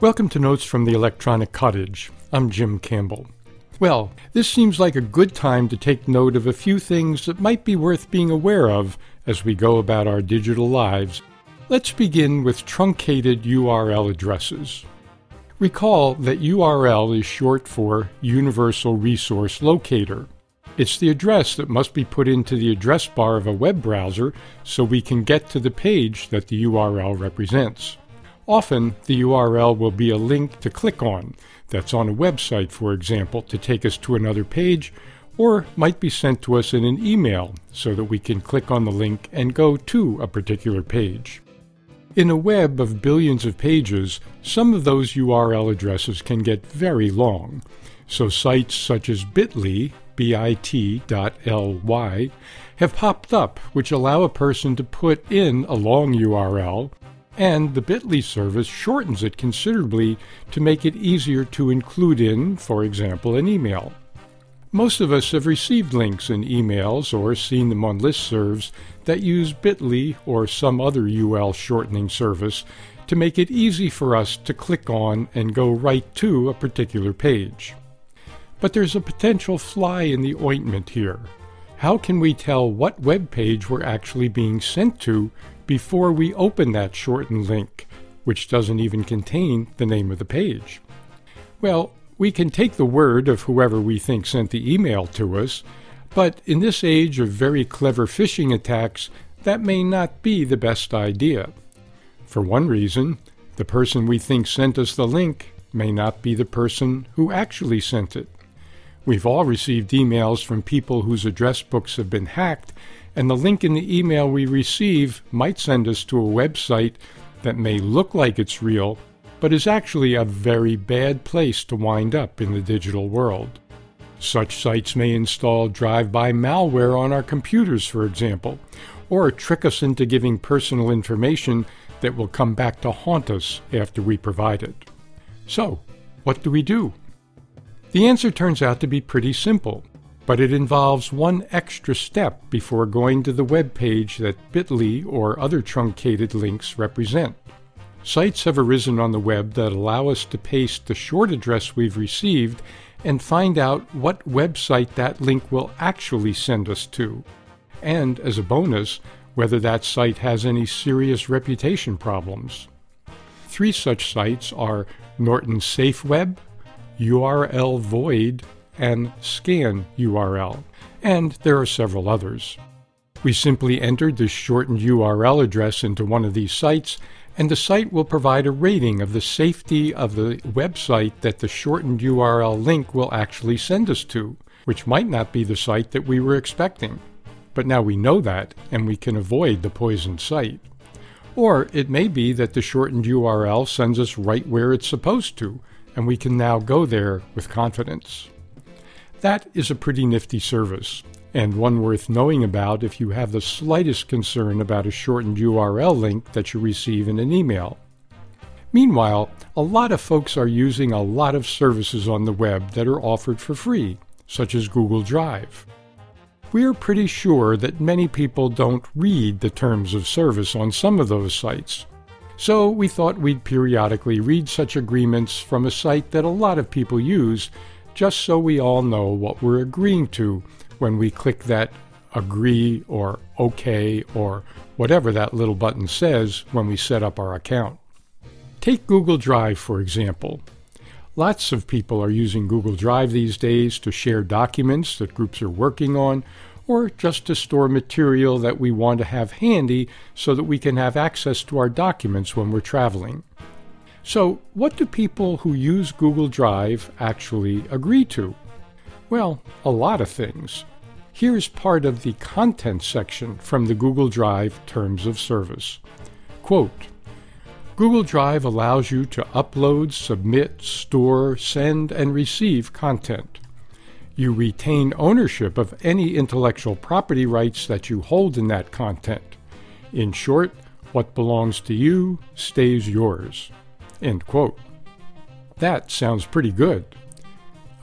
Welcome to Notes from the Electronic Cottage. I'm Jim Campbell. Well, this seems like a good time to take note of a few things that might be worth being aware of as we go about our digital lives. Let's begin with truncated URL addresses. Recall that URL is short for Universal Resource Locator. It's the address that must be put into the address bar of a web browser so we can get to the page that the URL represents. Often, the URL will be a link to click on, that's on a website, for example, to take us to another page, or might be sent to us in an email so that we can click on the link and go to a particular page. In a web of billions of pages, some of those URL addresses can get very long. So sites such as bit.ly, bit.ly, have popped up which allow a person to put in a long URL and the bit.ly service shortens it considerably to make it easier to include in, for example, an email. Most of us have received links in emails or seen them on listservs that use bit.ly or some other URL shortening service to make it easy for us to click on and go right to a particular page. But there's a potential fly in the ointment here. How can we tell what web page we're actually being sent to before we open that shortened link, which doesn't even contain the name of the page? Well, we can take the word of whoever we think sent the email to us, but in this age of very clever phishing attacks, that may not be the best idea. For one reason, the person we think sent us the link may not be the person who actually sent it. We've all received emails from people whose address books have been hacked and the link in the email we receive might send us to a website that may look like it's real, but is actually a very bad place to wind up in the digital world. Such sites may install drive by malware on our computers, for example, or trick us into giving personal information that will come back to haunt us after we provide it. So, what do we do? The answer turns out to be pretty simple but it involves one extra step before going to the web page that bit.ly or other truncated links represent. Sites have arisen on the web that allow us to paste the short address we've received and find out what website that link will actually send us to. And, as a bonus, whether that site has any serious reputation problems. Three such sites are Norton SafeWeb, URL Void, and scan URL, and there are several others. We simply entered the shortened URL address into one of these sites, and the site will provide a rating of the safety of the website that the shortened URL link will actually send us to, which might not be the site that we were expecting. But now we know that, and we can avoid the poisoned site. Or it may be that the shortened URL sends us right where it's supposed to, and we can now go there with confidence. That is a pretty nifty service, and one worth knowing about if you have the slightest concern about a shortened URL link that you receive in an email. Meanwhile, a lot of folks are using a lot of services on the web that are offered for free, such as Google Drive. We are pretty sure that many people don't read the terms of service on some of those sites. So we thought we'd periodically read such agreements from a site that a lot of people use just so we all know what we're agreeing to when we click that agree or OK or whatever that little button says when we set up our account. Take Google Drive, for example. Lots of people are using Google Drive these days to share documents that groups are working on or just to store material that we want to have handy so that we can have access to our documents when we're traveling. So, what do people who use Google Drive actually agree to? Well, a lot of things. Here's part of the content section from the Google Drive Terms of Service. Quote, Google Drive allows you to upload, submit, store, send, and receive content. You retain ownership of any intellectual property rights that you hold in that content. In short, what belongs to you stays yours. End quote. That sounds pretty good.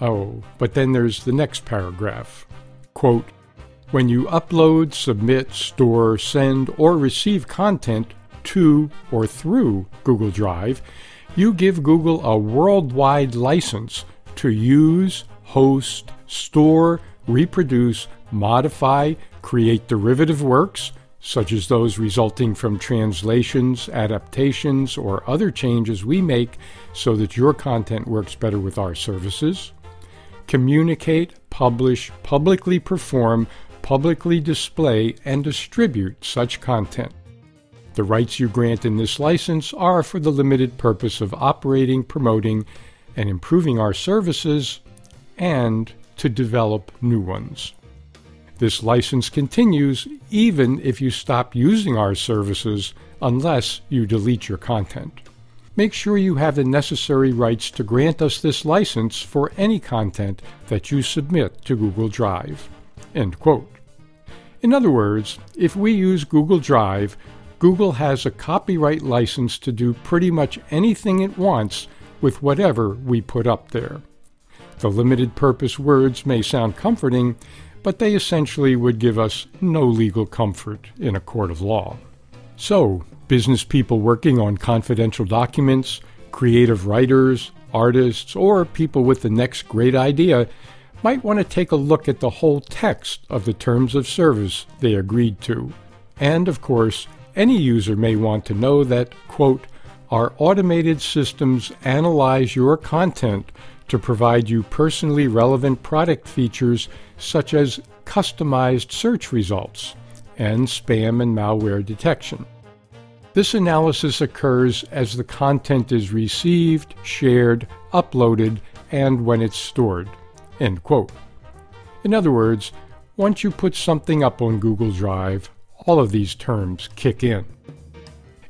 Oh, but then there's the next paragraph. Quote, when you upload, submit, store, send, or receive content to or through Google Drive, you give Google a worldwide license to use, host, store, reproduce, modify, create derivative works, such as those resulting from translations, adaptations, or other changes we make so that your content works better with our services, communicate, publish, publicly perform, publicly display, and distribute such content. The rights you grant in this license are for the limited purpose of operating, promoting, and improving our services and to develop new ones. This license continues even if you stop using our services unless you delete your content. Make sure you have the necessary rights to grant us this license for any content that you submit to Google Drive. End quote. In other words, if we use Google Drive, Google has a copyright license to do pretty much anything it wants with whatever we put up there. The limited purpose words may sound comforting, but they essentially would give us no legal comfort in a court of law. So, business people working on confidential documents, creative writers, artists, or people with the next great idea might want to take a look at the whole text of the terms of service they agreed to. And, of course, any user may want to know that, quote, our automated systems analyze your content to provide you personally relevant product features such as customized search results and spam and malware detection. This analysis occurs as the content is received, shared, uploaded, and when it's stored. End quote. In other words, once you put something up on Google Drive, all of these terms kick in.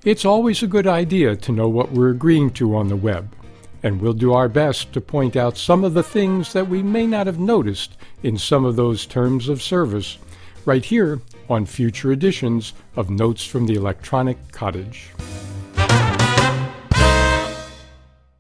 It's always a good idea to know what we're agreeing to on the web, and we'll do our best to point out some of the things that we may not have noticed in some of those terms of service right here on future editions of Notes from the Electronic Cottage.